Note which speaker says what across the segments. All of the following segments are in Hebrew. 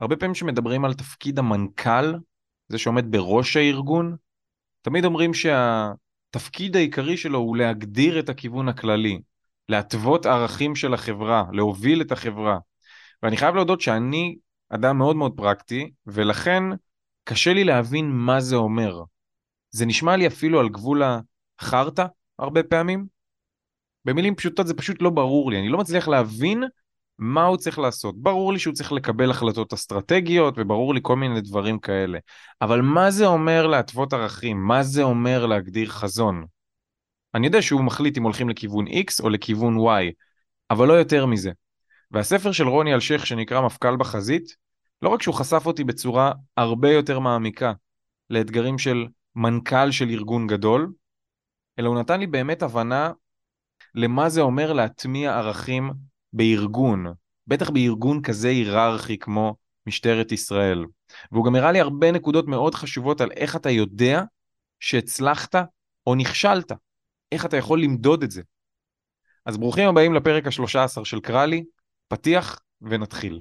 Speaker 1: הרבה פעמים כשמדברים על תפקיד המנכ"ל, זה שעומד בראש הארגון, תמיד אומרים שהתפקיד העיקרי שלו הוא להגדיר את הכיוון הכללי, להתוות ערכים של החברה, להוביל את החברה. ואני חייב להודות שאני אדם מאוד מאוד פרקטי, ולכן קשה לי להבין מה זה אומר. זה נשמע לי אפילו על גבול החרטא הרבה פעמים. במילים פשוטות זה פשוט לא ברור לי, אני לא מצליח להבין מה הוא צריך לעשות. ברור לי שהוא צריך לקבל החלטות אסטרטגיות, וברור לי כל מיני דברים כאלה. אבל מה זה אומר להתוות ערכים? מה זה אומר להגדיר חזון? אני יודע שהוא מחליט אם הולכים לכיוון X או לכיוון Y, אבל לא יותר מזה. והספר של רוני אלשיך שנקרא מפכ"ל בחזית, לא רק שהוא חשף אותי בצורה הרבה יותר מעמיקה לאתגרים של מנכ"ל של ארגון גדול, אלא הוא נתן לי באמת הבנה למה זה אומר להטמיע ערכים בארגון, בטח בארגון כזה היררכי כמו משטרת ישראל. והוא גם הראה לי הרבה נקודות מאוד חשובות על איך אתה יודע שהצלחת או נכשלת, איך אתה יכול למדוד את זה. אז ברוכים הבאים לפרק השלושה עשר של קרלי, פתיח ונתחיל.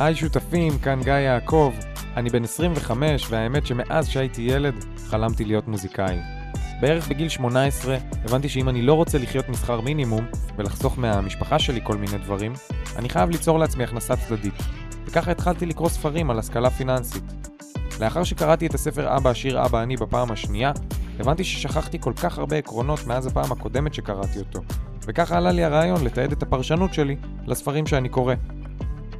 Speaker 1: היי שותפים, כאן גיא יעקב. אני בן 25, והאמת שמאז שהייתי ילד חלמתי להיות מוזיקאי. בערך בגיל 18 הבנתי שאם אני לא רוצה לחיות משכר מינימום ולחסוך מהמשפחה שלי כל מיני דברים, אני חייב ליצור לעצמי הכנסה צדדית. וככה התחלתי לקרוא ספרים על השכלה פיננסית. לאחר שקראתי את הספר אבא עשיר אבא אני בפעם השנייה, הבנתי ששכחתי כל כך הרבה עקרונות מאז הפעם הקודמת שקראתי אותו, וככה עלה לי הרעיון לתעד את הפרשנות שלי לספרים שאני קורא.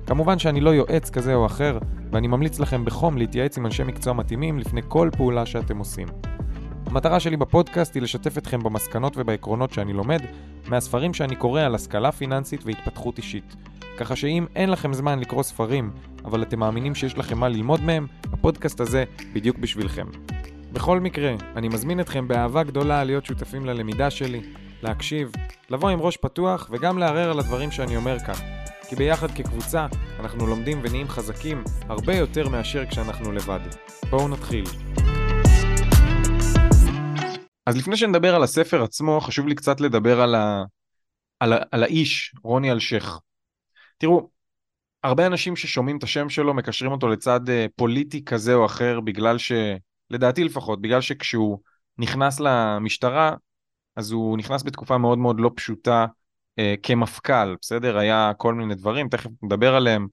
Speaker 1: כמובן שאני לא יועץ כזה או אחר, ואני ממליץ לכם בחום להתייעץ עם אנשי מקצוע מתאימים לפני כל פעולה שאתם עושים. המטרה שלי בפודקאסט היא לשתף אתכם במסקנות ובעקרונות שאני לומד מהספרים שאני קורא על השכלה פיננסית והתפתחות אישית. ככה שאם אין לכם זמן לקרוא ספרים, אבל אתם מאמינים שיש לכם מה ללמוד מהם, הפודקאסט הזה בדיוק בשבילכם. בכל מקרה, אני מזמין אתכם באהבה גדולה להיות שותפים ללמידה שלי, להקשיב, לבוא עם ראש פתוח וגם לערער על הדברים שאני אומר כאן. כי ביחד כקבוצה אנחנו לומדים ונהיים חזקים הרבה יותר מאשר כשאנחנו לבד. בואו נתחיל. אז לפני שנדבר על הספר עצמו, חשוב לי קצת לדבר על, ה... על, ה... על האיש, רוני אלשיך. תראו, הרבה אנשים ששומעים את השם שלו מקשרים אותו לצד אה, פוליטי כזה או אחר בגלל ש... לדעתי לפחות, בגלל שכשהוא נכנס למשטרה, אז הוא נכנס בתקופה מאוד מאוד לא פשוטה אה, כמפכ"ל, בסדר? היה כל מיני דברים, תכף נדבר עליהם,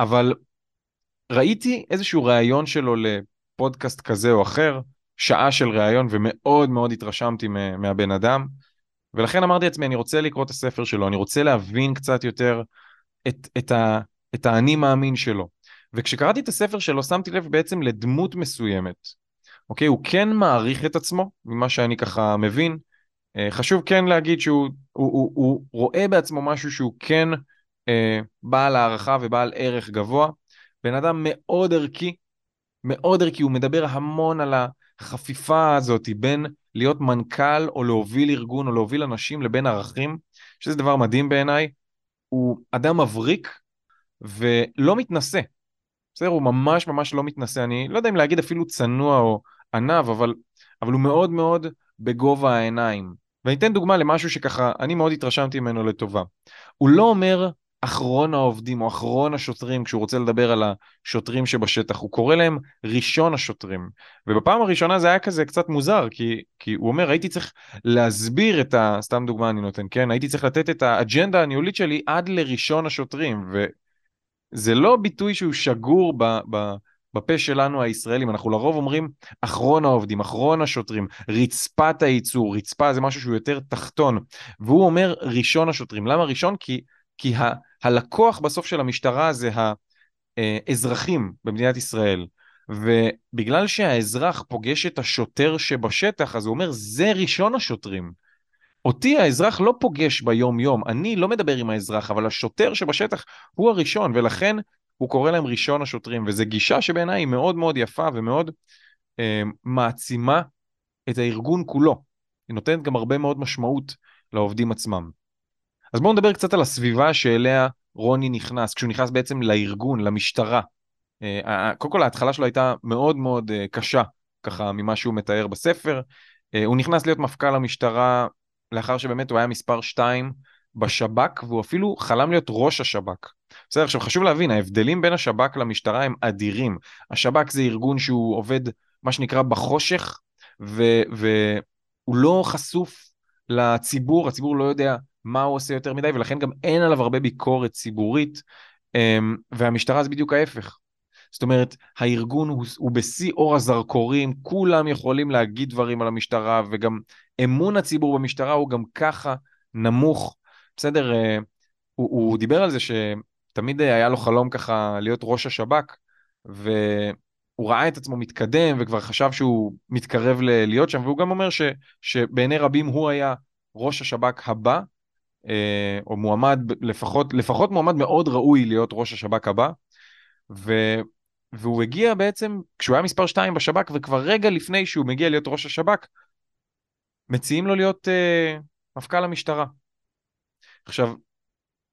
Speaker 1: אבל ראיתי איזשהו ראיון שלו לפודקאסט כזה או אחר, שעה של ראיון, ומאוד מאוד התרשמתי מהבן אדם, ולכן אמרתי לעצמי, אני רוצה לקרוא את הספר שלו, אני רוצה להבין קצת יותר את, את, ה, את האני מאמין שלו. וכשקראתי את הספר שלו, שמתי לב בעצם לדמות מסוימת. אוקיי? הוא כן מעריך את עצמו, ממה שאני ככה מבין, אה, חשוב כן להגיד שהוא הוא, הוא, הוא רואה בעצמו משהו שהוא כן אה, בעל הערכה ובעל ערך גבוה. בן אדם מאוד ערכי, מאוד ערכי, הוא מדבר המון על החפיפה הזאת בין להיות מנכ"ל או להוביל ארגון או להוביל אנשים לבין ערכים, שזה דבר מדהים בעיניי. הוא אדם מבריק ולא מתנשא. בסדר? הוא ממש ממש לא מתנשא. אני לא יודע אם להגיד אפילו צנוע או עניו, אבל, אבל הוא מאוד מאוד בגובה העיניים. ואני אתן דוגמה למשהו שככה, אני מאוד התרשמתי ממנו לטובה. הוא לא אומר אחרון העובדים או אחרון השוטרים כשהוא רוצה לדבר על השוטרים שבשטח, הוא קורא להם ראשון השוטרים. ובפעם הראשונה זה היה כזה קצת מוזר, כי, כי הוא אומר, הייתי צריך להסביר את ה... סתם דוגמה אני נותן, כן? הייתי צריך לתת את האג'נדה הניהולית שלי עד לראשון השוטרים, וזה לא ביטוי שהוא שגור ב... ב בפה שלנו הישראלים, אנחנו לרוב אומרים אחרון העובדים, אחרון השוטרים, רצפת הייצור, רצפה זה משהו שהוא יותר תחתון, והוא אומר ראשון השוטרים. למה ראשון? כי, כי ה, הלקוח בסוף של המשטרה זה האזרחים במדינת ישראל. ובגלל שהאזרח פוגש את השוטר שבשטח, אז הוא אומר, זה ראשון השוטרים. אותי האזרח לא פוגש ביום יום, אני לא מדבר עם האזרח, אבל השוטר שבשטח הוא הראשון, ולכן הוא קורא להם ראשון השוטרים, וזו גישה שבעיניי היא מאוד מאוד יפה ומאוד אה, מעצימה את הארגון כולו. היא נותנת גם הרבה מאוד משמעות לעובדים עצמם. אז בואו נדבר קצת על הסביבה שאליה רוני נכנס, כשהוא נכנס בעצם לארגון, למשטרה. אה, קודם כל ההתחלה שלו הייתה מאוד מאוד אה, קשה, ככה ממה שהוא מתאר בספר. אה, הוא נכנס להיות מפכ"ל המשטרה לאחר שבאמת הוא היה מספר 2 בשב"כ, והוא אפילו חלם להיות ראש השב"כ. בסדר, עכשיו חשוב להבין, ההבדלים בין השב"כ למשטרה הם אדירים. השב"כ זה ארגון שהוא עובד, מה שנקרא, בחושך, והוא לא חשוף לציבור, הציבור לא יודע מה הוא עושה יותר מדי, ולכן גם אין עליו הרבה ביקורת ציבורית, אמ, והמשטרה זה בדיוק ההפך. זאת אומרת, הארגון הוא, הוא בשיא אור הזרקורים, כולם יכולים להגיד דברים על המשטרה, וגם אמון הציבור במשטרה הוא גם ככה נמוך. בסדר, אה, הוא, הוא דיבר על זה שתמיד היה לו חלום ככה להיות ראש השב"כ, והוא ראה את עצמו מתקדם וכבר חשב שהוא מתקרב ל- להיות שם, והוא גם אומר ש, שבעיני רבים הוא היה ראש השב"כ הבא, או מועמד, לפחות, לפחות מועמד מאוד ראוי להיות ראש השב"כ הבא. ו, והוא הגיע בעצם, כשהוא היה מספר 2 בשב"כ, וכבר רגע לפני שהוא מגיע להיות ראש השב"כ, מציעים לו להיות אה, מפכ"ל המשטרה. עכשיו,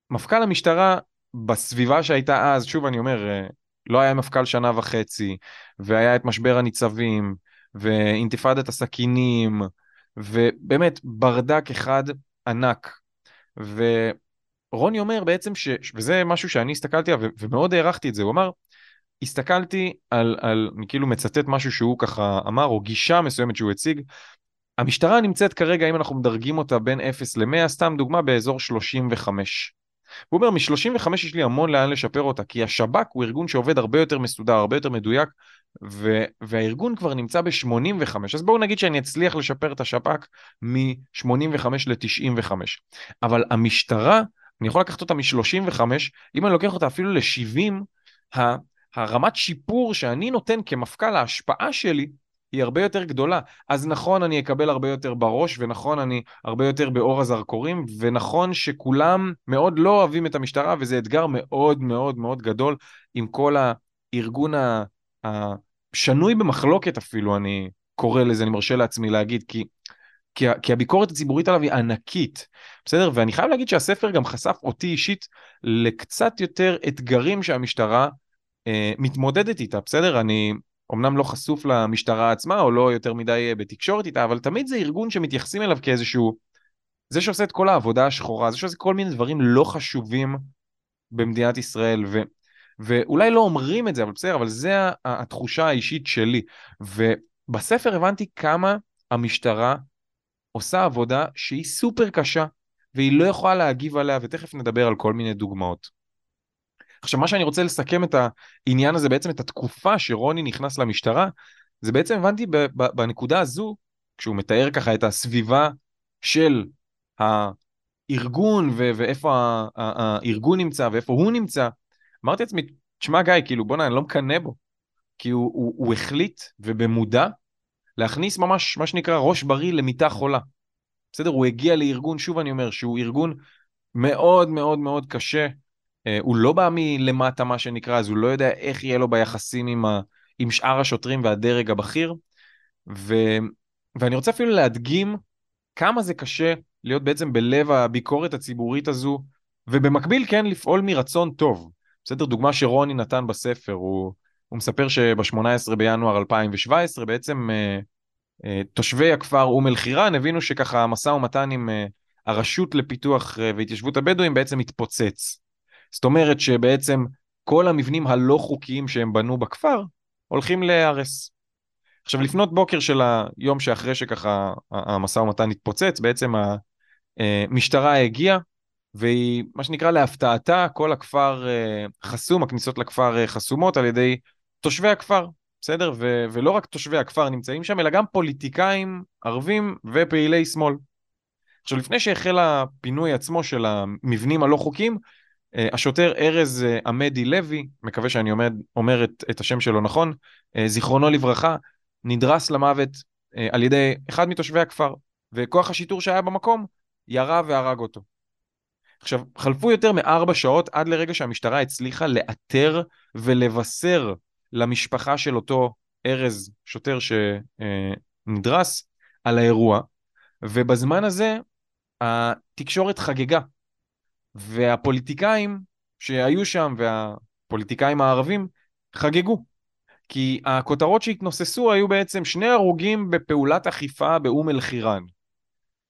Speaker 1: מפכ"ל המשטרה בסביבה שהייתה אז, שוב אני אומר, אה, לא היה מפכ"ל שנה וחצי, והיה את משבר הניצבים, ואינתיפאדת הסכינים, ובאמת ברדק אחד ענק. ורוני אומר בעצם, ש... וזה משהו שאני הסתכלתי עליו ומאוד הערכתי את זה, הוא אמר, הסתכלתי על, על, אני כאילו מצטט משהו שהוא ככה אמר, או גישה מסוימת שהוא הציג, המשטרה נמצאת כרגע, אם אנחנו מדרגים אותה בין 0 ל-100, סתם דוגמה, באזור 35. הוא אומר, מ-35 יש לי המון לאן לשפר אותה, כי השב"כ הוא ארגון שעובד הרבה יותר מסודר, הרבה יותר מדויק, ו- והארגון כבר נמצא ב-85. אז בואו נגיד שאני אצליח לשפר את השב"כ מ-85 ל-95. אבל המשטרה, אני יכול לקחת אותה מ-35, אם אני לוקח אותה אפילו ל-70, הרמת שיפור שאני נותן כמפכ"ל, ההשפעה שלי, היא הרבה יותר גדולה. אז נכון, אני אקבל הרבה יותר בראש, ונכון, אני הרבה יותר באור הזרקורים, ונכון שכולם מאוד לא אוהבים את המשטרה, וזה אתגר מאוד מאוד מאוד גדול עם כל הארגון השנוי במחלוקת אפילו, אני קורא לזה, אני מרשה לעצמי להגיד, כי... כי, כי הביקורת הציבורית עליו היא ענקית, בסדר? ואני חייב להגיד שהספר גם חשף אותי אישית לקצת יותר אתגרים שהמשטרה אה, מתמודדת איתה, בסדר? אני אמנם לא חשוף למשטרה עצמה, או לא יותר מדי אה, בתקשורת איתה, אבל תמיד זה ארגון שמתייחסים אליו כאיזשהו... זה שעושה את כל העבודה השחורה, זה שעושה כל מיני דברים לא חשובים במדינת ישראל, ו... ואולי לא אומרים את זה, אבל בסדר, אבל זה התחושה האישית שלי. ובספר הבנתי כמה המשטרה עושה עבודה שהיא סופר קשה, והיא לא יכולה להגיב עליה, ותכף נדבר על כל מיני דוגמאות. עכשיו, מה שאני רוצה לסכם את העניין הזה, בעצם את התקופה שרוני נכנס למשטרה, זה בעצם הבנתי בנקודה הזו, כשהוא מתאר ככה את הסביבה של הארגון ו- ואיפה הארגון נמצא ואיפה הוא נמצא, אמרתי לעצמי, תשמע גיא, כאילו בוא'נה, אני לא מקנא בו. כי הוא, הוא, הוא החליט, ובמודע, להכניס ממש, מה שנקרא, ראש בריא למיטה חולה. בסדר? הוא הגיע לארגון, שוב אני אומר, שהוא ארגון מאוד מאוד מאוד קשה, הוא לא בא מלמטה מה שנקרא, אז הוא לא יודע איך יהיה לו ביחסים עם, ה, עם שאר השוטרים והדרג הבכיר. ו, ואני רוצה אפילו להדגים כמה זה קשה להיות בעצם בלב הביקורת הציבורית הזו, ובמקביל כן לפעול מרצון טוב. בסדר? דוגמה שרוני נתן בספר, הוא, הוא מספר שב-18 בינואר 2017 בעצם אה, אה, תושבי הכפר אום אל-חיראן הבינו שככה המשא ומתן עם אה, הרשות לפיתוח אה, והתיישבות הבדואים בעצם התפוצץ. זאת אומרת שבעצם כל המבנים הלא חוקיים שהם בנו בכפר הולכים להיהרס. עכשיו לפנות בוקר של היום שאחרי שככה המשא ומתן התפוצץ, בעצם המשטרה הגיעה והיא, מה שנקרא להפתעתה, כל הכפר אה, חסום, הכניסות לכפר אה, חסומות על ידי תושבי הכפר, בסדר? ו- ולא רק תושבי הכפר נמצאים שם, אלא גם פוליטיקאים ערבים ופעילי שמאל. עכשיו לפני שהחל הפינוי עצמו של המבנים הלא חוקיים, אה, השוטר ארז אה, עמדי לוי, מקווה שאני עומד, אומר את, את השם שלו נכון, אה, זיכרונו לברכה, נדרס למוות על ידי אחד מתושבי הכפר, וכוח השיטור שהיה במקום ירה והרג אותו. עכשיו, חלפו יותר מארבע שעות עד לרגע שהמשטרה הצליחה לאתר ולבשר למשפחה של אותו ארז, שוטר שנדרס, על האירוע, ובזמן הזה התקשורת חגגה. והפוליטיקאים שהיו שם והפוליטיקאים הערבים חגגו. כי הכותרות שהתנוססו היו בעצם שני הרוגים בפעולת אכיפה באום אל-חיראן.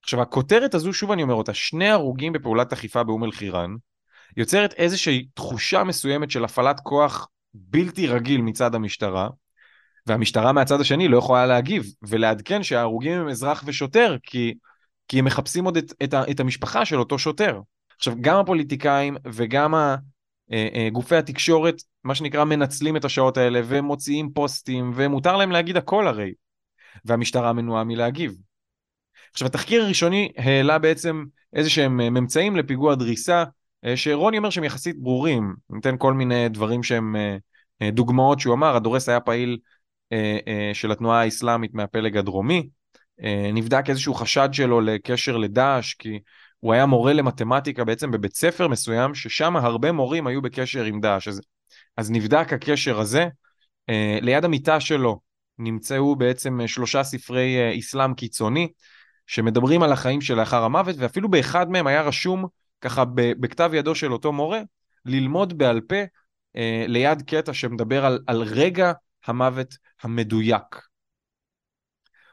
Speaker 1: עכשיו, הכותרת הזו, שוב אני אומר אותה, שני הרוגים בפעולת אכיפה באום אל-חיראן, יוצרת איזושהי תחושה מסוימת של הפעלת כוח בלתי רגיל מצד המשטרה, והמשטרה מהצד השני לא יכולה להגיב ולעדכן שההרוגים הם אזרח ושוטר, כי, כי הם מחפשים עוד את, את, את המשפחה של אותו שוטר. עכשיו, גם הפוליטיקאים וגם אה, אה, גופי התקשורת, מה שנקרא, מנצלים את השעות האלה ומוציאים פוסטים, ומותר להם להגיד הכל הרי, והמשטרה מנועה מלהגיב. עכשיו, התחקיר הראשוני העלה בעצם איזה שהם אה, ממצאים לפיגוע דריסה, שרוני אומר שהם יחסית ברורים. ניתן כל מיני דברים שהם דוגמאות שהוא אמר, הדורס היה פעיל של התנועה האסלאמית מהפלג הדרומי, נבדק איזשהו חשד שלו לקשר לדאעש, כי הוא היה מורה למתמטיקה בעצם בבית ספר מסוים, ששם הרבה מורים היו בקשר עם דאעש. אז, אז נבדק הקשר הזה. Uh, ליד המיטה שלו נמצאו בעצם uh, שלושה ספרי uh, אסלאם קיצוני, שמדברים על החיים שלאחר המוות, ואפילו באחד מהם היה רשום ככה בכתב ידו של אותו מורה, ללמוד בעל פה uh, ליד קטע שמדבר על, על רגע המוות המדויק.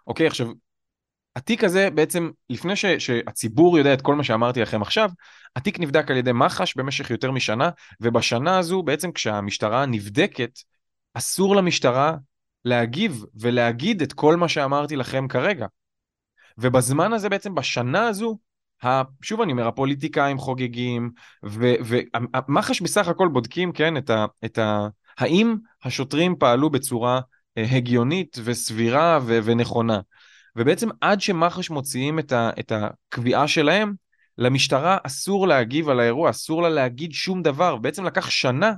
Speaker 1: אוקיי, עכשיו, התיק הזה בעצם, לפני ש, שהציבור יודע את כל מה שאמרתי לכם עכשיו, התיק נבדק על ידי מח"ש במשך יותר משנה, ובשנה הזו בעצם כשהמשטרה נבדקת, אסור למשטרה להגיב ולהגיד את כל מה שאמרתי לכם כרגע. ובזמן הזה בעצם, בשנה הזו, שוב אני אומר, הפוליטיקאים חוגגים, ומח"ש בסך הכל בודקים, כן, את ה... את ה האם השוטרים פעלו בצורה אה, הגיונית וסבירה ו- ונכונה. ובעצם עד שמח"ש מוציאים את, ה, את הקביעה שלהם, למשטרה אסור להגיב על האירוע, אסור לה להגיד שום דבר. בעצם לקח שנה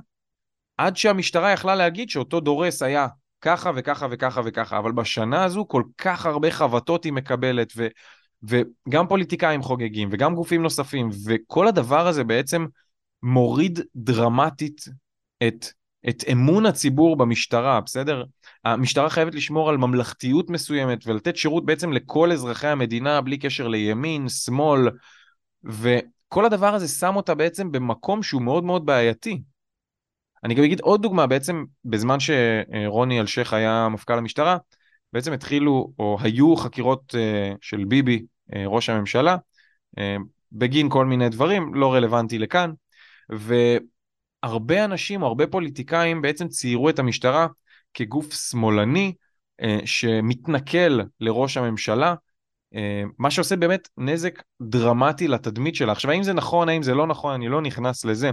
Speaker 1: עד שהמשטרה יכלה להגיד שאותו דורס היה ככה וככה וככה וככה, אבל בשנה הזו כל כך הרבה חבטות היא מקבלת, ו, וגם פוליטיקאים חוגגים, וגם גופים נוספים, וכל הדבר הזה בעצם מוריד דרמטית את את אמון הציבור במשטרה, בסדר? המשטרה חייבת לשמור על ממלכתיות מסוימת ולתת שירות בעצם לכל אזרחי המדינה בלי קשר לימין, שמאל, וכל הדבר הזה שם אותה בעצם במקום שהוא מאוד מאוד בעייתי. אני גם אגיד עוד דוגמה, בעצם בזמן שרוני אלשיך היה מפכ"ל המשטרה, בעצם התחילו או היו חקירות אה, של ביבי, אה, ראש הממשלה, אה, בגין כל מיני דברים, לא רלוונטי לכאן, ו... הרבה אנשים, הרבה פוליטיקאים בעצם ציירו את המשטרה כגוף שמאלני אה, שמתנכל לראש הממשלה, אה, מה שעושה באמת נזק דרמטי לתדמית שלה. עכשיו, האם זה נכון, האם זה לא נכון, אני לא נכנס לזה,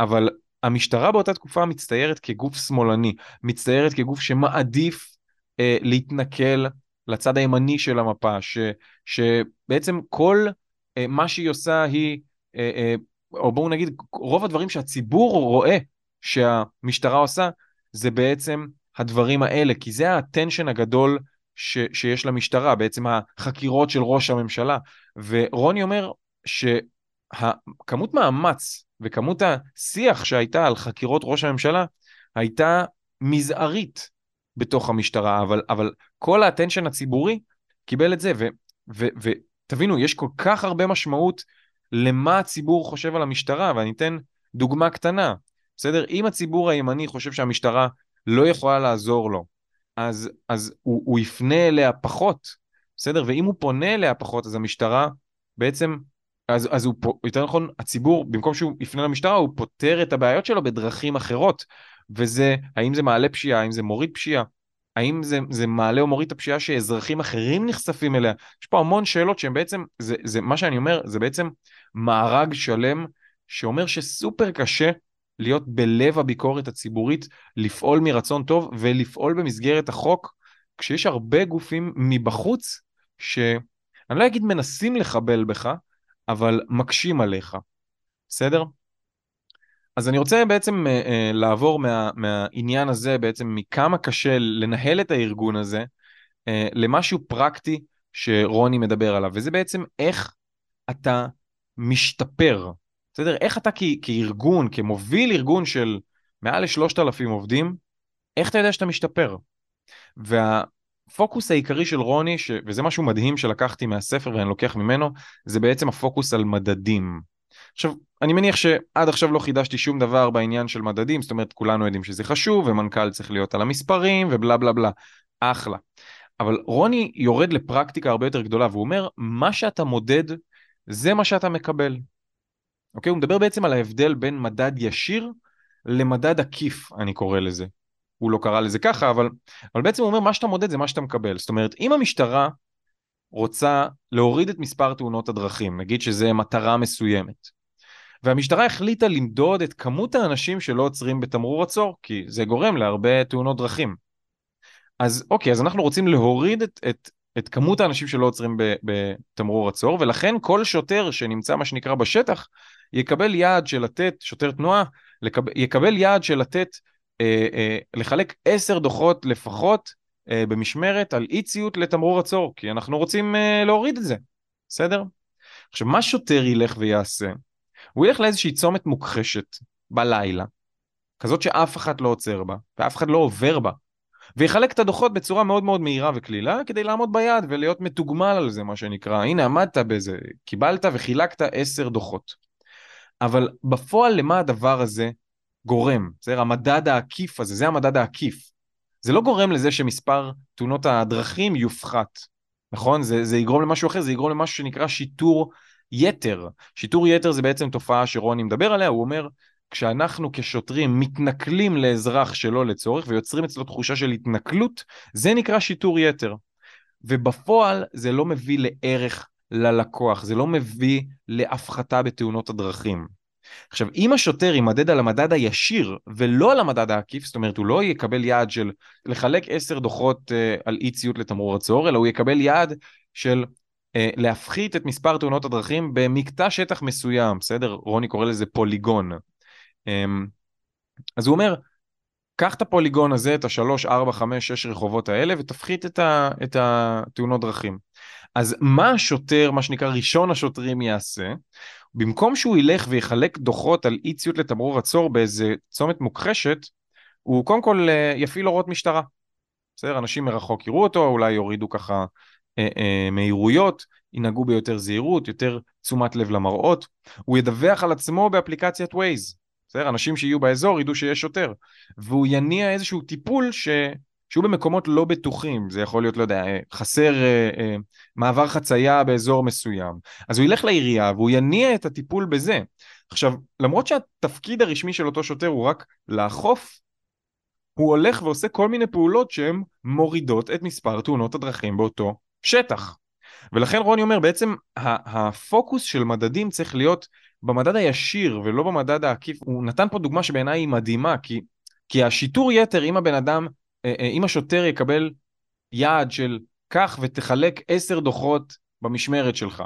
Speaker 1: אבל המשטרה באותה תקופה מצטיירת כגוף שמאלני, מצטיירת כגוף שמעדיף אה, להתנכל לצד הימני של המפה, ש, שבעצם כל אה, מה שהיא עושה היא אה, אה, או בואו נגיד, רוב הדברים שהציבור רואה שהמשטרה עושה, זה בעצם הדברים האלה, כי זה הטנשן הגדול ש, שיש למשטרה, בעצם החקירות של ראש הממשלה. ורוני אומר שכמות מאמץ וכמות השיח שהייתה על חקירות ראש הממשלה הייתה מזערית בתוך המשטרה, אבל, אבל כל האטנשן הציבורי קיבל את זה, ותבינו, יש כל כך הרבה משמעות למה הציבור חושב על המשטרה, ואני אתן דוגמה קטנה, בסדר? אם הציבור הימני חושב שהמשטרה לא יכולה לעזור לו, אז, אז הוא, הוא יפנה אליה פחות, בסדר? ואם הוא פונה אליה פחות, אז המשטרה בעצם, אז, אז הוא, יותר נכון, הציבור, במקום שהוא יפנה למשטרה, הוא פותר את הבעיות שלו בדרכים אחרות. וזה, האם זה מעלה פשיעה, האם זה מוריד פשיעה, האם זה, זה מעלה או מוריד את הפשיעה שאזרחים אחרים נחשפים אליה? יש פה המון שאלות שהן בעצם, זה, זה, מה שאני אומר, זה בעצם מארג שלם שאומר שסופר קשה להיות בלב הביקורת הציבורית, לפעול מרצון טוב ולפעול במסגרת החוק, כשיש הרבה גופים מבחוץ שאני לא אגיד מנסים לחבל בך, אבל מקשים עליך. בסדר? אז אני רוצה בעצם uh, uh, לעבור מה, מהעניין הזה, בעצם מכמה קשה לנהל את הארגון הזה, uh, למשהו פרקטי שרוני מדבר עליו, וזה בעצם איך אתה משתפר. בסדר? איך אתה כ- כארגון, כמוביל ארגון של מעל לשלושת אלפים עובדים, איך אתה יודע שאתה משתפר? והפוקוס העיקרי של רוני, ש... וזה משהו מדהים שלקחתי מהספר ואני לוקח ממנו, זה בעצם הפוקוס על מדדים. עכשיו, אני מניח שעד עכשיו לא חידשתי שום דבר בעניין של מדדים, זאת אומרת, כולנו יודעים שזה חשוב, ומנכ"ל צריך להיות על המספרים, ובלה בלה בלה. אחלה. אבל רוני יורד לפרקטיקה הרבה יותר גדולה, והוא אומר, מה שאתה מודד, זה מה שאתה מקבל. אוקיי? הוא מדבר בעצם על ההבדל בין מדד ישיר למדד עקיף, אני קורא לזה. הוא לא קרא לזה ככה, אבל, אבל בעצם הוא אומר, מה שאתה מודד זה מה שאתה מקבל. זאת אומרת, אם המשטרה רוצה להוריד את מספר תאונות הדרכים, נגיד שזה מטרה מסוימת, והמשטרה החליטה למדוד את כמות האנשים שלא עוצרים בתמרור עצור, כי זה גורם להרבה תאונות דרכים. אז אוקיי, אז אנחנו רוצים להוריד את, את, את כמות האנשים שלא עוצרים בתמרור עצור, ולכן כל שוטר שנמצא מה שנקרא בשטח, יקבל יעד של לתת, שוטר תנועה, לקבל, יקבל יעד של לתת, אה, אה, לחלק עשר דוחות לפחות אה, במשמרת על אי ציות לתמרור עצור, כי אנחנו רוצים אה, להוריד את זה, בסדר? עכשיו, מה שוטר ילך ויעשה? הוא ילך לאיזושהי צומת מוכחשת בלילה, כזאת שאף אחד לא עוצר בה, ואף אחד לא עובר בה, ויחלק את הדוחות בצורה מאוד מאוד מהירה וקלילה, כדי לעמוד ביעד ולהיות מתוגמל על זה, מה שנקרא. הנה, עמדת בזה, קיבלת וחילקת עשר דוחות. אבל בפועל למה הדבר הזה גורם? בסדר? המדד העקיף הזה, זה המדד העקיף. זה לא גורם לזה שמספר תאונות הדרכים יופחת, נכון? זה, זה יגרום למשהו אחר, זה יגרום למשהו שנקרא שיטור יתר. שיטור יתר זה בעצם תופעה שרוני מדבר עליה, הוא אומר, כשאנחנו כשוטרים מתנכלים לאזרח שלא לצורך ויוצרים אצלו תחושה של התנכלות, זה נקרא שיטור יתר. ובפועל זה לא מביא לערך ללקוח, זה לא מביא להפחתה בתאונות הדרכים. עכשיו, אם השוטר יימדד על המדד הישיר ולא על המדד העקיף, זאת אומרת, הוא לא יקבל יעד של לחלק עשר דוחות uh, על אי ציות לתמרור עצור, אלא הוא יקבל יעד של uh, להפחית את מספר תאונות הדרכים במקטע שטח מסוים, בסדר? רוני קורא לזה פוליגון. Um, אז הוא אומר, קח את הפוליגון הזה, את השלוש, ארבע, חמש, שש רחובות האלה, ותפחית את, ה, את התאונות דרכים. אז מה השוטר, מה שנקרא ראשון השוטרים יעשה? במקום שהוא ילך ויחלק דוחות על אי ציות לתמרור עצור באיזה צומת מוכחשת, הוא קודם כל אה, יפעיל אורות משטרה. בסדר? אנשים מרחוק יראו אותו, אולי יורידו ככה אה, אה, מהירויות, ינהגו ביותר זהירות, יותר תשומת לב למראות. הוא ידווח על עצמו באפליקציית Waze. בסדר? אנשים שיהיו באזור ידעו שיש שוטר. והוא יניע איזשהו טיפול ש... שהוא במקומות לא בטוחים, זה יכול להיות, לא יודע, אה, חסר אה, אה, מעבר חצייה באזור מסוים, אז הוא ילך לעירייה והוא יניע את הטיפול בזה. עכשיו, למרות שהתפקיד הרשמי של אותו שוטר הוא רק לאכוף, הוא הולך ועושה כל מיני פעולות שהן מורידות את מספר תאונות הדרכים באותו שטח. ולכן רוני אומר, בעצם הפוקוס של מדדים צריך להיות במדד הישיר ולא במדד העקיף. הוא נתן פה דוגמה שבעיניי היא מדהימה, כי, כי השיטור יתר, אם הבן אדם אה, אה, אם השוטר יקבל יעד של קח ותחלק עשר דוחות במשמרת שלך,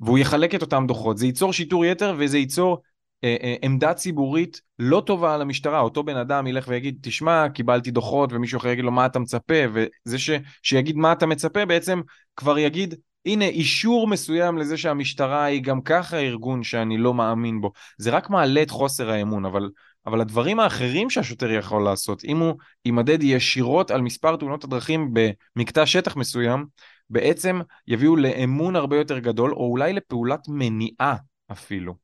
Speaker 1: והוא יחלק את אותם דוחות, זה ייצור שיטור יתר וזה ייצור אה, עמדה ציבורית לא טובה על המשטרה. אותו בן אדם ילך ויגיד, תשמע, קיבלתי דוחות, ומישהו אחר יגיד לו מה אתה מצפה, וזה ש, שיגיד מה אתה מצפה בעצם כבר יגיד, הנה אישור מסוים לזה שהמשטרה היא גם ככה ארגון שאני לא מאמין בו. זה רק מעלה את חוסר האמון, אבל אבל הדברים האחרים שהשוטר יכול לעשות, אם הוא יימדד ישירות על מספר תאונות הדרכים במקטע שטח מסוים, בעצם יביאו לאמון הרבה יותר גדול, או אולי לפעולת מניעה אפילו.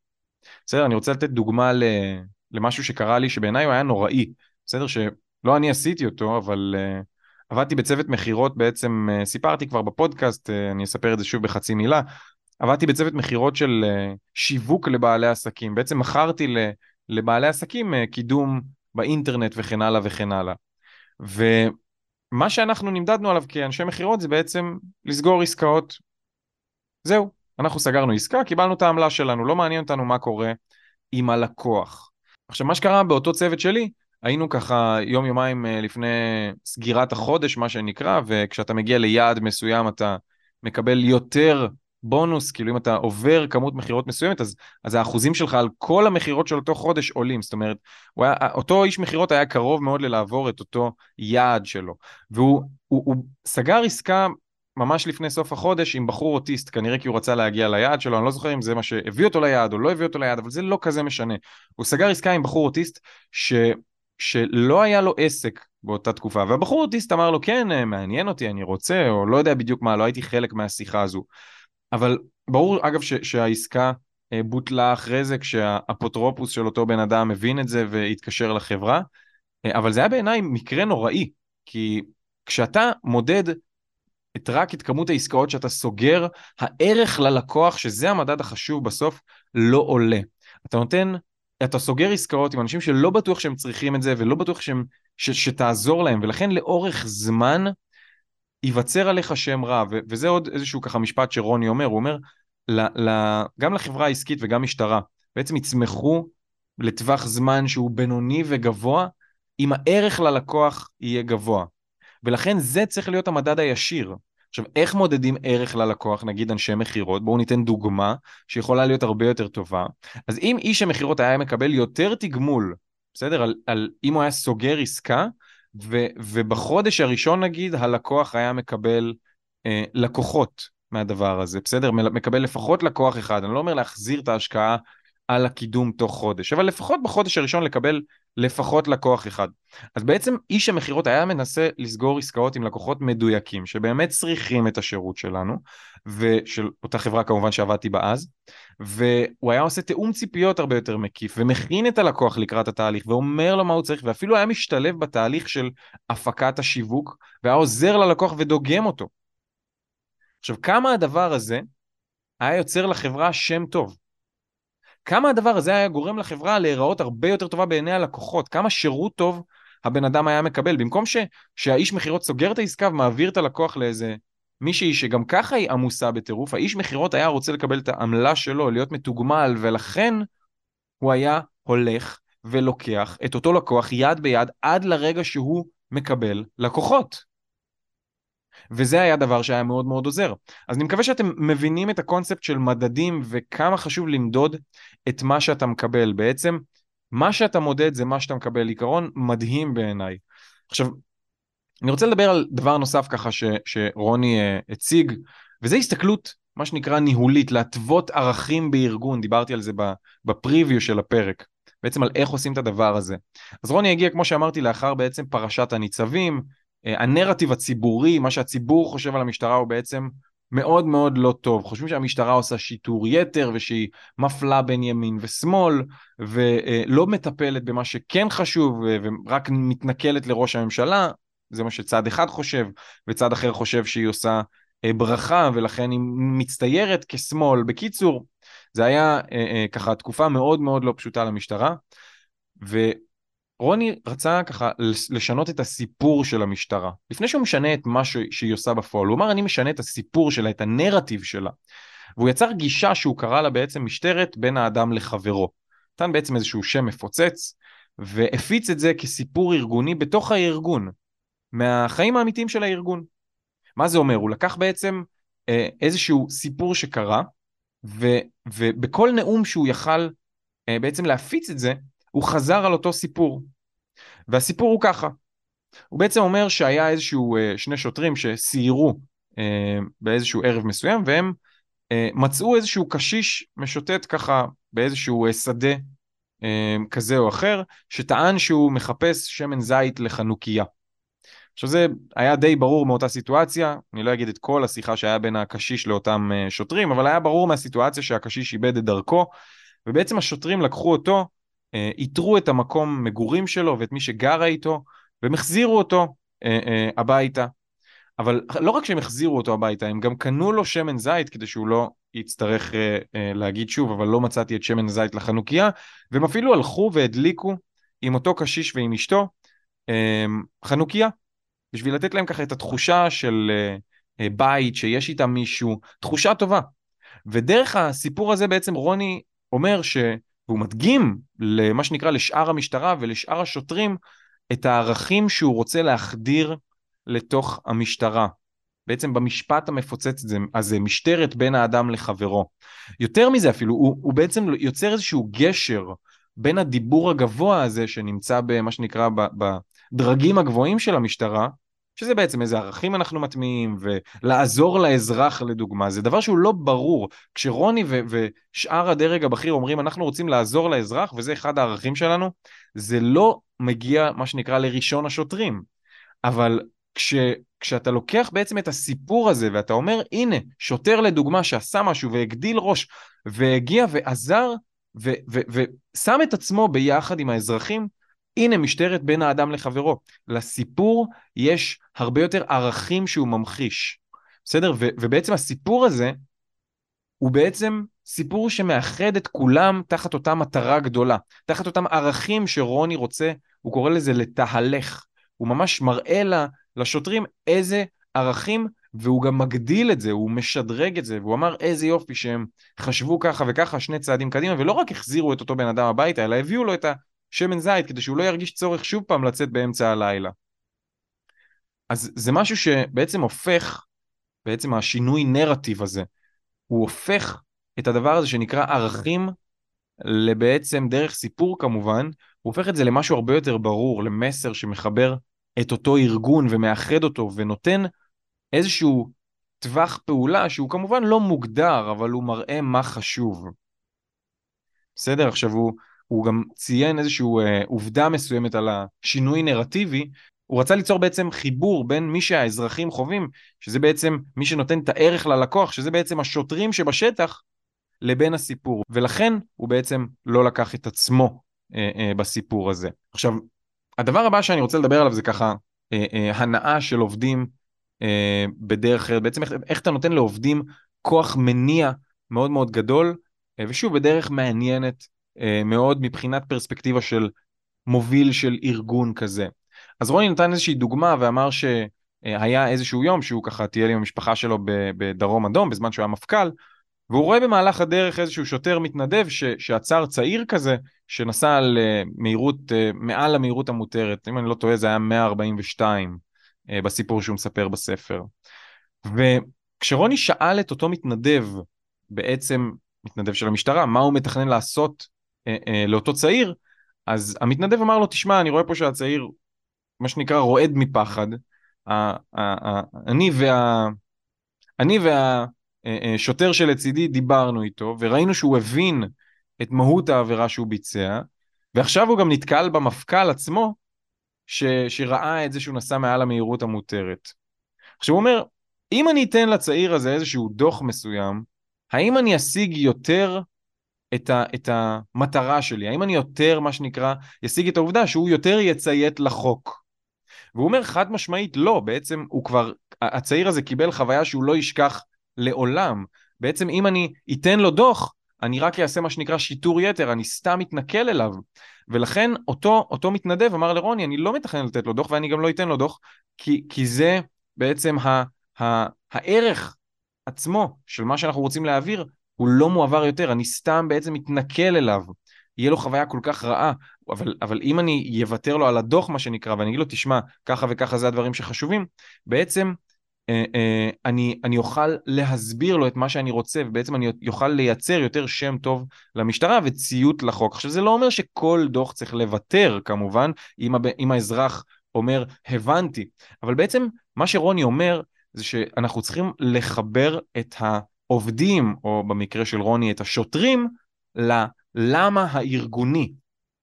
Speaker 1: בסדר, אני רוצה לתת דוגמה למשהו שקרה לי שבעיניי הוא היה נוראי. בסדר, שלא אני עשיתי אותו, אבל uh, עבדתי בצוות מכירות בעצם, uh, סיפרתי כבר בפודקאסט, uh, אני אספר את זה שוב בחצי מילה. עבדתי בצוות מכירות של uh, שיווק לבעלי עסקים. בעצם מכרתי לבעלי עסקים אה, קידום באינטרנט וכן הלאה וכן הלאה. ומה שאנחנו נמדדנו עליו כאנשי מכירות זה בעצם לסגור עסקאות. זהו, אנחנו סגרנו עסקה, קיבלנו את העמלה שלנו, לא מעניין אותנו מה קורה עם הלקוח. עכשיו, מה שקרה באותו צוות שלי, היינו ככה יום יומיים אה, לפני סגירת החודש, מה שנקרא, וכשאתה מגיע ליעד מסוים אתה מקבל יותר בונוס, כאילו אם אתה עובר כמות מכירות מסוימת, אז, אז האחוזים שלך על כל המכירות של אותו חודש עולים. זאת אומרת, היה, אותו איש מכירות היה קרוב מאוד ללעבור את אותו יעד שלו. והוא הוא, הוא סגר עסקה ממש לפני סוף החודש עם בחור אוטיסט, כנראה כי הוא רצה להגיע ליעד שלו, אני לא זוכר אם זה מה שהביא אותו ליעד או לא הביא אותו ליעד, אבל זה לא כזה משנה. הוא סגר עסקה עם בחור אוטיסט ש... שלא היה לו עסק באותה תקופה, והבחור אוטיסט אמר לו, כן, מעניין אותי, אני רוצה, או לא יודע בדיוק מה, לא הייתי חלק מהשיחה הזו. אבל ברור אגב ש, שהעסקה אה, בוטלה אחרי זה כשהאפוטרופוס של אותו בן אדם הבין את זה והתקשר לחברה, אה, אבל זה היה בעיניי מקרה נוראי, כי כשאתה מודד את רק את כמות העסקאות שאתה סוגר, הערך ללקוח, שזה המדד החשוב בסוף, לא עולה. אתה נותן, אתה סוגר עסקאות עם אנשים שלא בטוח שהם צריכים את זה ולא בטוח שהם, ש, שתעזור להם, ולכן לאורך זמן ייווצר עליך שם רע, ו, וזה עוד איזשהו ככה משפט שרוני אומר, הוא אומר, ל, ל, גם לחברה העסקית וגם משטרה, בעצם יצמחו לטווח זמן שהוא בינוני וגבוה, אם הערך ללקוח יהיה גבוה. ולכן זה צריך להיות המדד הישיר. עכשיו, איך מודדים ערך ללקוח, נגיד אנשי מכירות? בואו ניתן דוגמה שיכולה להיות הרבה יותר טובה. אז אם איש המכירות היה מקבל יותר תגמול, בסדר? על, על אם הוא היה סוגר עסקה, ו, ובחודש הראשון נגיד הלקוח היה מקבל אה, לקוחות מהדבר הזה, בסדר? מקבל לפחות לקוח אחד, אני לא אומר להחזיר את ההשקעה על הקידום תוך חודש, אבל לפחות בחודש הראשון לקבל לפחות לקוח אחד. אז בעצם איש המכירות היה מנסה לסגור עסקאות עם לקוחות מדויקים, שבאמת צריכים את השירות שלנו, ושל אותה חברה כמובן שעבדתי בה אז, והוא היה עושה תיאום ציפיות הרבה יותר מקיף, ומכין את הלקוח לקראת התהליך, ואומר לו מה הוא צריך, ואפילו היה משתלב בתהליך של הפקת השיווק, והיה עוזר ללקוח ודוגם אותו. עכשיו, כמה הדבר הזה היה יוצר לחברה שם טוב. כמה הדבר הזה היה גורם לחברה להיראות הרבה יותר טובה בעיני הלקוחות, כמה שירות טוב הבן אדם היה מקבל, במקום ש, שהאיש מכירות סוגר את העסקה ומעביר את הלקוח לאיזה מישהי שגם ככה היא עמוסה בטירוף, האיש מכירות היה רוצה לקבל את העמלה שלו, להיות מתוגמל, ולכן הוא היה הולך ולוקח את אותו לקוח יד ביד עד לרגע שהוא מקבל לקוחות. וזה היה דבר שהיה מאוד מאוד עוזר. אז אני מקווה שאתם מבינים את הקונספט של מדדים וכמה חשוב למדוד את מה שאתה מקבל. בעצם, מה שאתה מודד זה מה שאתה מקבל. עיקרון מדהים בעיניי. עכשיו, אני רוצה לדבר על דבר נוסף ככה ש, שרוני uh, הציג, וזה הסתכלות, מה שנקרא ניהולית, להתוות ערכים בארגון, דיברתי על זה בפריוויו של הפרק, בעצם על איך עושים את הדבר הזה. אז רוני הגיע, כמו שאמרתי, לאחר בעצם פרשת הניצבים, הנרטיב הציבורי, מה שהציבור חושב על המשטרה הוא בעצם מאוד מאוד לא טוב. חושבים שהמשטרה עושה שיטור יתר ושהיא מפלה בין ימין ושמאל ולא מטפלת במה שכן חשוב ורק מתנכלת לראש הממשלה, זה מה שצד אחד חושב, וצד אחר חושב שהיא עושה אה, ברכה ולכן היא מצטיירת כשמאל. בקיצור, זה היה אה, ככה תקופה מאוד מאוד לא פשוטה למשטרה. ו... רוני רצה ככה לשנות את הסיפור של המשטרה. לפני שהוא משנה את מה שהיא עושה בפועל, הוא אמר אני משנה את הסיפור שלה, את הנרטיב שלה. והוא יצר גישה שהוא קרא לה בעצם משטרת בין האדם לחברו. נתן בעצם איזשהו שם מפוצץ, והפיץ את זה כסיפור ארגוני בתוך הארגון, מהחיים האמיתיים של הארגון. מה זה אומר? הוא לקח בעצם אה, איזשהו סיפור שקרה, ו, ובכל נאום שהוא יכל אה, בעצם להפיץ את זה, הוא חזר על אותו סיפור. והסיפור הוא ככה, הוא בעצם אומר שהיה איזשהו אה, שני שוטרים שסיירו אה, באיזשהו ערב מסוים והם אה, מצאו איזשהו קשיש משוטט ככה באיזשהו שדה כזה או אחר, שטען שהוא מחפש שמן זית לחנוכיה. עכשיו זה היה די ברור מאותה סיטואציה, אני לא אגיד את כל השיחה שהיה בין הקשיש לאותם שוטרים, אבל היה ברור מהסיטואציה שהקשיש איבד את דרכו, ובעצם השוטרים לקחו אותו אה, איתרו את המקום מגורים שלו ואת מי שגרה איתו, והם החזירו אותו אה, אה, הביתה. אבל לא רק שהם החזירו אותו הביתה, הם גם קנו לו שמן זית כדי שהוא לא יצטרך אה, אה, להגיד שוב, אבל לא מצאתי את שמן הזית לחנוכיה, והם אפילו הלכו והדליקו עם אותו קשיש ועם אשתו אה, חנוכיה, בשביל לתת להם ככה את התחושה של אה, אה, בית, שיש איתם מישהו, תחושה טובה. ודרך הסיפור הזה בעצם רוני אומר ש... והוא מדגים למה שנקרא לשאר המשטרה ולשאר השוטרים את הערכים שהוא רוצה להחדיר לתוך המשטרה. בעצם במשפט המפוצץ הזה, משטרת בין האדם לחברו. יותר מזה אפילו, הוא, הוא בעצם יוצר איזשהו גשר בין הדיבור הגבוה הזה שנמצא במה שנקרא בדרגים הגבוהים של המשטרה, שזה בעצם איזה ערכים אנחנו מטמיעים, ולעזור לאזרח לדוגמה, זה דבר שהוא לא ברור. כשרוני ו- ושאר הדרג הבכיר אומרים אנחנו רוצים לעזור לאזרח, וזה אחד הערכים שלנו, זה לא מגיע מה שנקרא לראשון השוטרים. אבל כש, כשאתה לוקח בעצם את הסיפור הזה ואתה אומר הנה שוטר לדוגמה שעשה משהו והגדיל ראש והגיע ועזר ושם את עצמו ביחד עם האזרחים הנה משטרת בין האדם לחברו. לסיפור יש הרבה יותר ערכים שהוא ממחיש. בסדר? ו- ובעצם הסיפור הזה הוא בעצם סיפור שמאחד את כולם תחת אותה מטרה גדולה, תחת אותם ערכים שרוני רוצה, הוא קורא לזה לתהלך. הוא ממש מראה לה, לשוטרים איזה ערכים, והוא גם מגדיל את זה, הוא משדרג את זה, והוא אמר איזה יופי שהם חשבו ככה וככה שני צעדים קדימה, ולא רק החזירו את אותו בן אדם הביתה, אלא הביאו לו את השמן זית, כדי שהוא לא ירגיש צורך שוב פעם לצאת באמצע הלילה. אז זה משהו שבעצם הופך, בעצם השינוי נרטיב הזה, הוא הופך את הדבר הזה שנקרא ערכים לבעצם דרך סיפור כמובן, הוא הופך את זה למשהו הרבה יותר ברור, למסר שמחבר את אותו ארגון ומאחד אותו ונותן איזשהו טווח פעולה שהוא כמובן לא מוגדר, אבל הוא מראה מה חשוב. בסדר? עכשיו הוא, הוא גם ציין איזושהי אה, עובדה מסוימת על השינוי נרטיבי, הוא רצה ליצור בעצם חיבור בין מי שהאזרחים חווים, שזה בעצם מי שנותן את הערך ללקוח, שזה בעצם השוטרים שבשטח, לבין הסיפור. ולכן הוא בעצם לא לקח את עצמו אה, אה, בסיפור הזה. עכשיו, הדבר הבא שאני רוצה לדבר עליו זה ככה אה, אה, הנאה של עובדים אה, בדרך אחרת, בעצם איך, איך אתה נותן לעובדים כוח מניע מאוד מאוד גדול, אה, ושוב בדרך מעניינת מאוד מבחינת פרספקטיבה של מוביל של ארגון כזה. אז רוני נתן איזושהי דוגמה ואמר שהיה איזשהו יום שהוא ככה טייל עם המשפחה שלו בדרום אדום בזמן שהוא היה מפכ"ל, והוא רואה במהלך הדרך איזשהו שוטר מתנדב ש, שעצר צעיר כזה, שנסע על אה, מהירות, אה, מעל המהירות המותרת, אם אני לא טועה זה היה 142 אה, בסיפור שהוא מספר בספר. וכשרוני שאל את אותו מתנדב, בעצם מתנדב של המשטרה, מה הוא מתכנן לעשות לאותו צעיר, אז המתנדב אמר לו, תשמע, אני רואה פה שהצעיר, מה שנקרא, רועד מפחד. אני וה... אני וה... אה, אה, שלצידי דיברנו איתו וראינו שהוא הבין את מהות העבירה שהוא ביצע ועכשיו הוא גם נתקל במפכ"ל עצמו ש... שראה את זה שהוא נסע מעל המהירות המותרת. עכשיו הוא אומר, אם אני אתן לצעיר הזה איזשהו דוח מסוים, האם אני אשיג יותר את, ה, את המטרה שלי? האם אני יותר, מה שנקרא, אשיג את העובדה שהוא יותר יציית לחוק? והוא אומר חד משמעית לא, בעצם הוא כבר, הצעיר הזה קיבל חוויה שהוא לא ישכח לעולם. בעצם אם אני אתן לו דוח, אני רק אעשה מה שנקרא שיטור יתר, אני סתם אתנכל אליו. ולכן אותו, אותו מתנדב אמר לרוני, אני לא מתכנן לתת לו דוח ואני גם לא אתן לו דוח, כי, כי זה בעצם ה, ה, הערך עצמו של מה שאנחנו רוצים להעביר, הוא לא מועבר יותר, אני סתם בעצם מתנכל אליו. יהיה לו חוויה כל כך רעה, אבל, אבל אם אני אוותר לו על הדוח מה שנקרא, ואני אגיד לו, תשמע, ככה וככה זה הדברים שחשובים, בעצם אה, אה, אני, אני אוכל להסביר לו את מה שאני רוצה, ובעצם אני אוכל לייצר יותר שם טוב למשטרה וציות לחוק. עכשיו, זה לא אומר שכל דוח צריך לוותר, כמובן, אם, הב, אם האזרח אומר, הבנתי, אבל בעצם מה שרוני אומר, זה שאנחנו צריכים לחבר את העובדים, או במקרה של רוני, את השוטרים, ללמה הארגוני.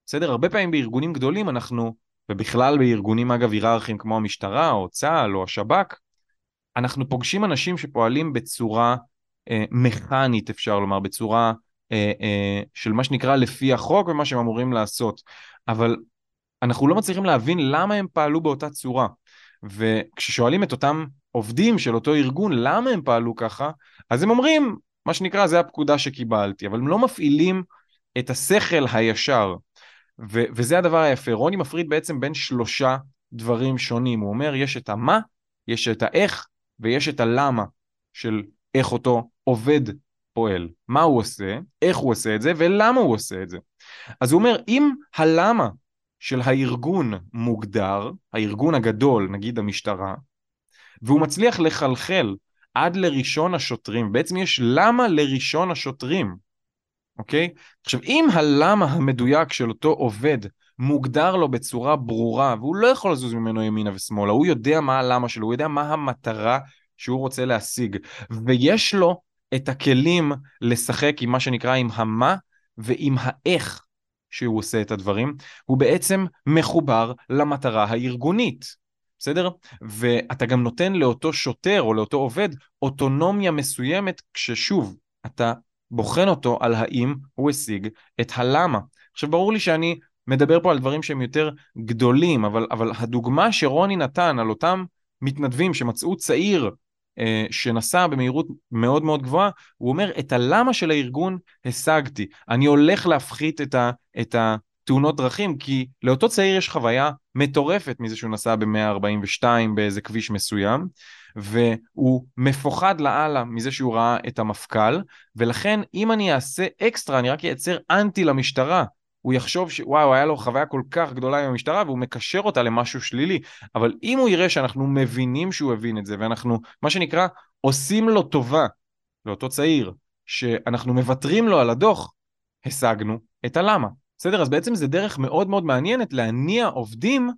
Speaker 1: בסדר? הרבה פעמים בארגונים גדולים אנחנו, ובכלל בארגונים אגב היררכיים כמו המשטרה, או צה"ל, או השב"כ, אנחנו פוגשים אנשים שפועלים בצורה אה, מכנית, אפשר לומר, בצורה אה, אה, של מה שנקרא לפי החוק ומה שהם אמורים לעשות. אבל אנחנו לא מצליחים להבין למה הם פעלו באותה צורה. וכששואלים את אותם עובדים של אותו ארגון למה הם פעלו ככה, אז הם אומרים, מה שנקרא, זה הפקודה שקיבלתי, אבל הם לא מפעילים את השכל הישר. ו- וזה הדבר היפה. רוני מפריד בעצם בין שלושה דברים שונים. הוא אומר, יש את המה, יש את האיך ויש את הלמה של איך אותו עובד פועל. מה הוא עושה, איך הוא עושה את זה ולמה הוא עושה את זה. אז הוא אומר, אם הלמה של הארגון מוגדר, הארגון הגדול, נגיד המשטרה, והוא מצליח לחלחל עד לראשון השוטרים, בעצם יש למה לראשון השוטרים, אוקיי? עכשיו, אם הלמה המדויק של אותו עובד מוגדר לו בצורה ברורה, והוא לא יכול לזוז ממנו ימינה ושמאלה, הוא יודע מה הלמה שלו, הוא יודע מה המטרה שהוא רוצה להשיג, ויש לו את הכלים לשחק עם מה שנקרא עם המה ועם האיך שהוא עושה את הדברים, הוא בעצם מחובר למטרה הארגונית. בסדר? ואתה גם נותן לאותו שוטר או לאותו עובד אוטונומיה מסוימת, כששוב, אתה בוחן אותו על האם הוא השיג את הלמה. עכשיו ברור לי שאני מדבר פה על דברים שהם יותר גדולים, אבל, אבל הדוגמה שרוני נתן על אותם מתנדבים שמצאו צעיר אה, שנסע במהירות מאוד מאוד גבוהה, הוא אומר, את הלמה של הארגון השגתי. אני הולך להפחית את, ה, את התאונות דרכים, כי לאותו צעיר יש חוויה מטורפת מזה שהוא נסע ב-142 באיזה כביש מסוים, והוא מפוחד לאללה מזה שהוא ראה את המפכ"ל, ולכן אם אני אעשה אקסטרה, אני רק אייצר אנטי למשטרה. הוא יחשוב שוואו, היה לו חוויה כל כך גדולה עם המשטרה והוא מקשר אותה למשהו שלילי. אבל אם הוא יראה שאנחנו מבינים שהוא הבין את זה, ואנחנו, מה שנקרא, עושים לו טובה, לאותו צעיר, שאנחנו מוותרים לו על הדוח, השגנו את הלמה. בסדר? אז בעצם זה דרך מאוד מאוד מעניינת להניע עובדים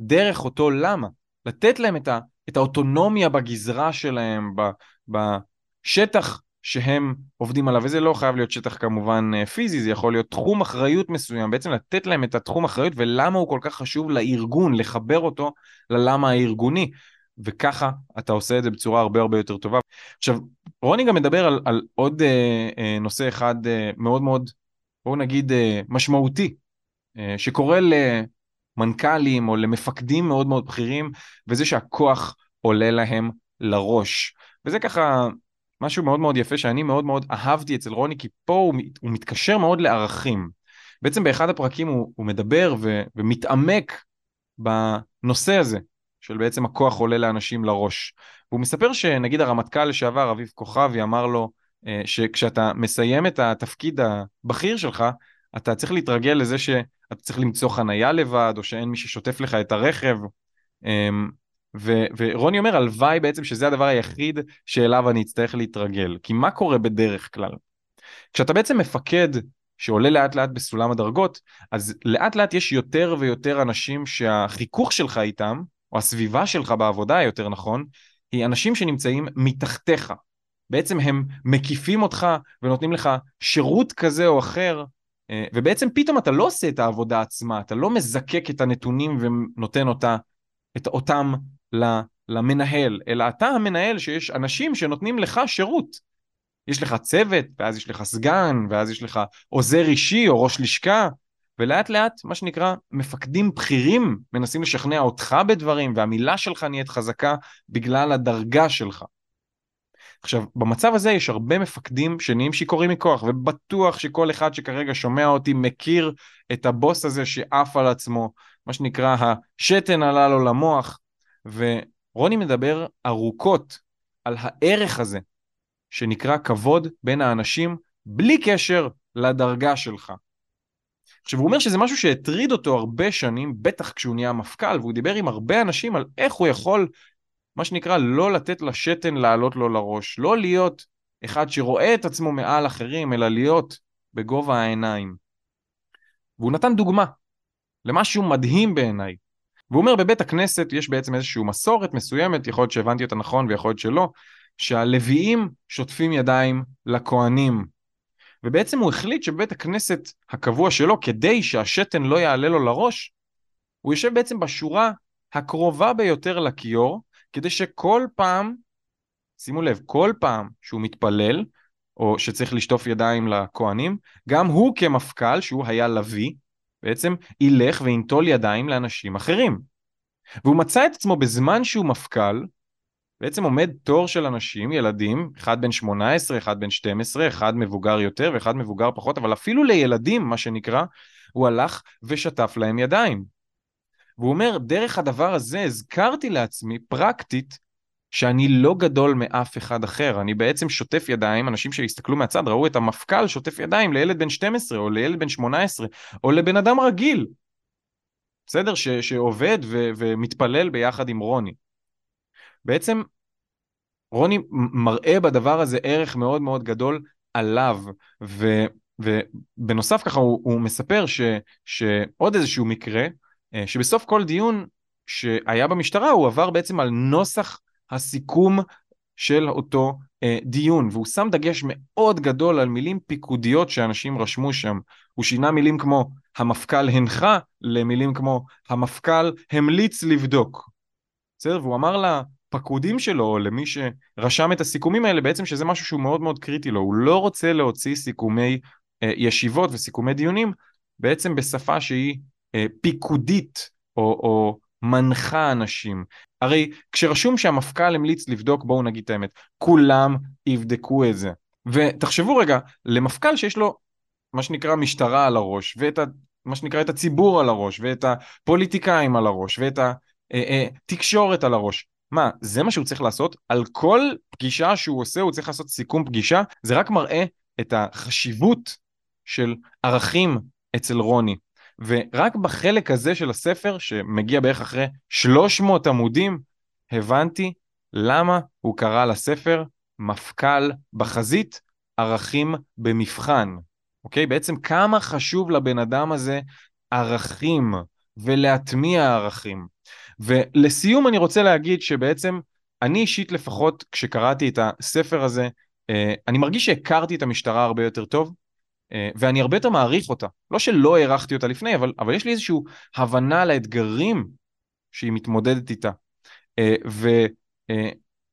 Speaker 1: דרך אותו למה. לתת להם את, ה, את האוטונומיה בגזרה שלהם, ב, בשטח שהם עובדים עליו, וזה לא חייב להיות שטח כמובן אה, פיזי, זה יכול להיות תחום אחריות מסוים, בעצם לתת להם את התחום אחריות ולמה הוא כל כך חשוב לארגון, לחבר אותו ללמה הארגוני, וככה אתה עושה את זה בצורה הרבה הרבה יותר טובה. עכשיו, רוני גם מדבר על, על עוד אה, אה, נושא אחד אה, מאוד מאוד, בואו נגיד, אה, משמעותי, אה, שקורה למנכ"לים או למפקדים מאוד מאוד בכירים, וזה שהכוח עולה להם לראש. וזה ככה משהו מאוד מאוד יפה שאני מאוד מאוד אהבתי אצל רוני, כי פה הוא, הוא מתקשר מאוד לערכים. בעצם באחד הפרקים הוא, הוא מדבר ו, ומתעמק בנושא הזה, של בעצם הכוח עולה לאנשים לראש. והוא מספר שנגיד הרמטכ"ל לשעבר, אביב כוכבי, אמר לו שכשאתה מסיים את התפקיד הבכיר שלך, אתה צריך להתרגל לזה שאתה צריך למצוא חנייה לבד, או שאין מי ששוטף לך את הרכב. אמ, ו- ורוני אומר, הלוואי בעצם שזה הדבר היחיד שאליו אני אצטרך להתרגל. כי מה קורה בדרך כלל? כשאתה בעצם מפקד שעולה לאט לאט בסולם הדרגות, אז לאט לאט יש יותר ויותר אנשים שהחיכוך שלך איתם, או הסביבה שלך בעבודה, יותר נכון, היא אנשים שנמצאים מתחתיך. בעצם הם מקיפים אותך ונותנים לך שירות כזה או אחר, אה, ובעצם פתאום אתה לא עושה את העבודה עצמה, אתה לא מזקק את הנתונים ונותן אותה, את אותם למנהל, אלא אתה המנהל שיש אנשים שנותנים לך שירות. יש לך צוות, ואז יש לך סגן, ואז יש לך עוזר אישי או ראש לשכה, ולאט לאט, מה שנקרא, מפקדים בכירים מנסים לשכנע אותך בדברים, והמילה שלך נהיית חזקה בגלל הדרגה שלך. עכשיו, במצב הזה יש הרבה מפקדים שנהיים שיכורים מכוח, ובטוח שכל אחד שכרגע שומע אותי מכיר את הבוס הזה שעף על עצמו, מה שנקרא השתן עלה לו למוח, ורוני מדבר ארוכות על הערך הזה, שנקרא כבוד בין האנשים, בלי קשר לדרגה שלך. עכשיו הוא אומר שזה משהו שהטריד אותו הרבה שנים, בטח כשהוא נהיה מפכ"ל, והוא דיבר עם הרבה אנשים על איך הוא יכול, מה שנקרא, לא לתת לשתן לעלות לו לראש, לא להיות אחד שרואה את עצמו מעל אחרים, אלא להיות בגובה העיניים. והוא נתן דוגמה למשהו מדהים בעיניי. והוא אומר בבית הכנסת יש בעצם איזושהי מסורת מסוימת, יכול להיות שהבנתי אותה נכון ויכול להיות שלא, שהלוויים שוטפים ידיים לכהנים. ובעצם הוא החליט שבבית הכנסת הקבוע שלו, כדי שהשתן לא יעלה לו לראש, הוא יושב בעצם בשורה הקרובה ביותר לכיור, כדי שכל פעם, שימו לב, כל פעם שהוא מתפלל, או שצריך לשטוף ידיים לכהנים, גם הוא כמפכ"ל, שהוא היה לוי, בעצם ילך וינטול ידיים לאנשים אחרים. והוא מצא את עצמו בזמן שהוא מפכ"ל, בעצם עומד תור של אנשים, ילדים, אחד בן 18, אחד בן 12, אחד מבוגר יותר ואחד מבוגר פחות, אבל אפילו לילדים, מה שנקרא, הוא הלך ושטף להם ידיים. והוא אומר, דרך הדבר הזה הזכרתי לעצמי, פרקטית, שאני לא גדול מאף אחד אחר, אני בעצם שוטף ידיים, אנשים שהסתכלו מהצד ראו את המפכ"ל שוטף ידיים לילד בן 12 או לילד בן 18 או לבן אדם רגיל, בסדר? ש, שעובד ו, ומתפלל ביחד עם רוני. בעצם רוני מראה בדבר הזה ערך מאוד מאוד גדול עליו, ו, ובנוסף ככה הוא, הוא מספר ש, שעוד איזשהו מקרה, שבסוף כל דיון שהיה במשטרה הוא עבר בעצם על נוסח הסיכום של אותו אה, דיון, והוא שם דגש מאוד גדול על מילים פיקודיות שאנשים רשמו שם. הוא שינה מילים כמו המפכ"ל הנחה למילים כמו המפכ"ל המליץ לבדוק. בסדר? והוא אמר לפקודים שלו, או למי שרשם את הסיכומים האלה, בעצם שזה משהו שהוא מאוד מאוד קריטי לו. הוא לא רוצה להוציא סיכומי אה, ישיבות וסיכומי דיונים, בעצם בשפה שהיא אה, פיקודית, או, או מנחה אנשים. הרי כשרשום שהמפכ"ל המליץ לבדוק, בואו נגיד את האמת, כולם יבדקו את זה. ותחשבו רגע, למפכ"ל שיש לו מה שנקרא משטרה על הראש, ואת ה... מה שנקרא את הציבור על הראש, ואת הפוליטיקאים על הראש, ואת התקשורת על הראש. מה, זה מה שהוא צריך לעשות? על כל פגישה שהוא עושה הוא צריך לעשות סיכום פגישה? זה רק מראה את החשיבות של ערכים אצל רוני. ורק בחלק הזה של הספר, שמגיע בערך אחרי 300 עמודים, הבנתי למה הוא קרא לספר מפכ"ל בחזית, ערכים במבחן. אוקיי? בעצם כמה חשוב לבן אדם הזה ערכים ולהטמיע ערכים. ולסיום אני רוצה להגיד שבעצם אני אישית לפחות כשקראתי את הספר הזה, אה, אני מרגיש שהכרתי את המשטרה הרבה יותר טוב, ואני הרבה יותר מעריך אותה. לא שלא הערכתי אותה לפני, אבל, אבל יש לי איזושהי הבנה לאתגרים שהיא מתמודדת איתה. אה,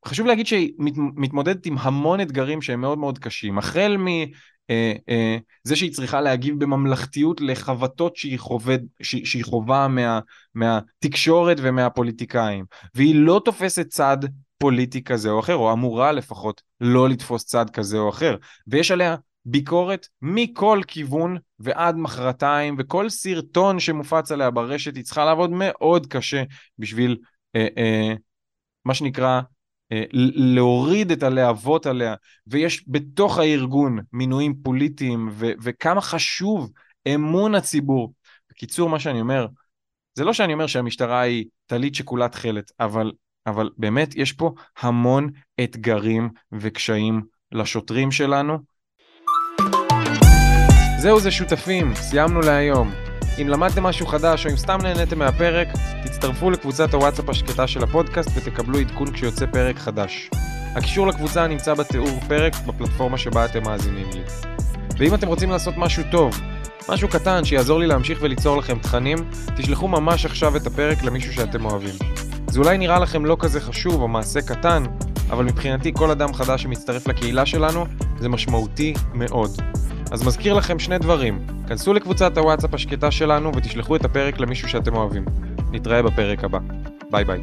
Speaker 1: וחשוב להגיד שהיא מתמודדת עם המון אתגרים שהם מאוד מאוד קשים, החל אה, אה, זה שהיא צריכה להגיב בממלכתיות לחבטות שהיא, חובד, שהיא חובה מה, מהתקשורת ומהפוליטיקאים, והיא לא תופסת צד פוליטי כזה או אחר, או אמורה לפחות לא לתפוס צד כזה או אחר, ויש עליה ביקורת מכל כיוון ועד מחרתיים, וכל סרטון שמופץ עליה ברשת היא צריכה לעבוד מאוד קשה בשביל אה, אה, מה שנקרא אה, להוריד את הלהבות עליה, ויש בתוך הארגון מינויים פוליטיים, ו- וכמה חשוב אמון הציבור. בקיצור, מה שאני אומר, זה לא שאני אומר שהמשטרה היא טלית שכולה תכלת, אבל, אבל באמת יש פה המון אתגרים וקשיים לשוטרים שלנו. זהו זה שותפים, סיימנו להיום. אם למדתם משהו חדש או אם סתם נהניתם מהפרק, תצטרפו לקבוצת הוואטסאפ השקטה של הפודקאסט ותקבלו עדכון כשיוצא פרק חדש. הקישור לקבוצה נמצא בתיאור פרק בפלטפורמה שבה אתם מאזינים לי. ואם אתם רוצים לעשות משהו טוב, משהו קטן שיעזור לי להמשיך וליצור לכם תכנים, תשלחו ממש עכשיו את הפרק למישהו שאתם אוהבים. זה אולי נראה לכם לא כזה חשוב או מעשה קטן, אבל מבחינתי כל אדם חדש שמצטרף לקהילה שלנו זה משמעותי מאוד. אז מזכיר לכם שני דברים, כנסו לקבוצת הוואטסאפ השקטה שלנו ותשלחו את הפרק למישהו שאתם אוהבים. נתראה בפרק הבא. ביי ביי.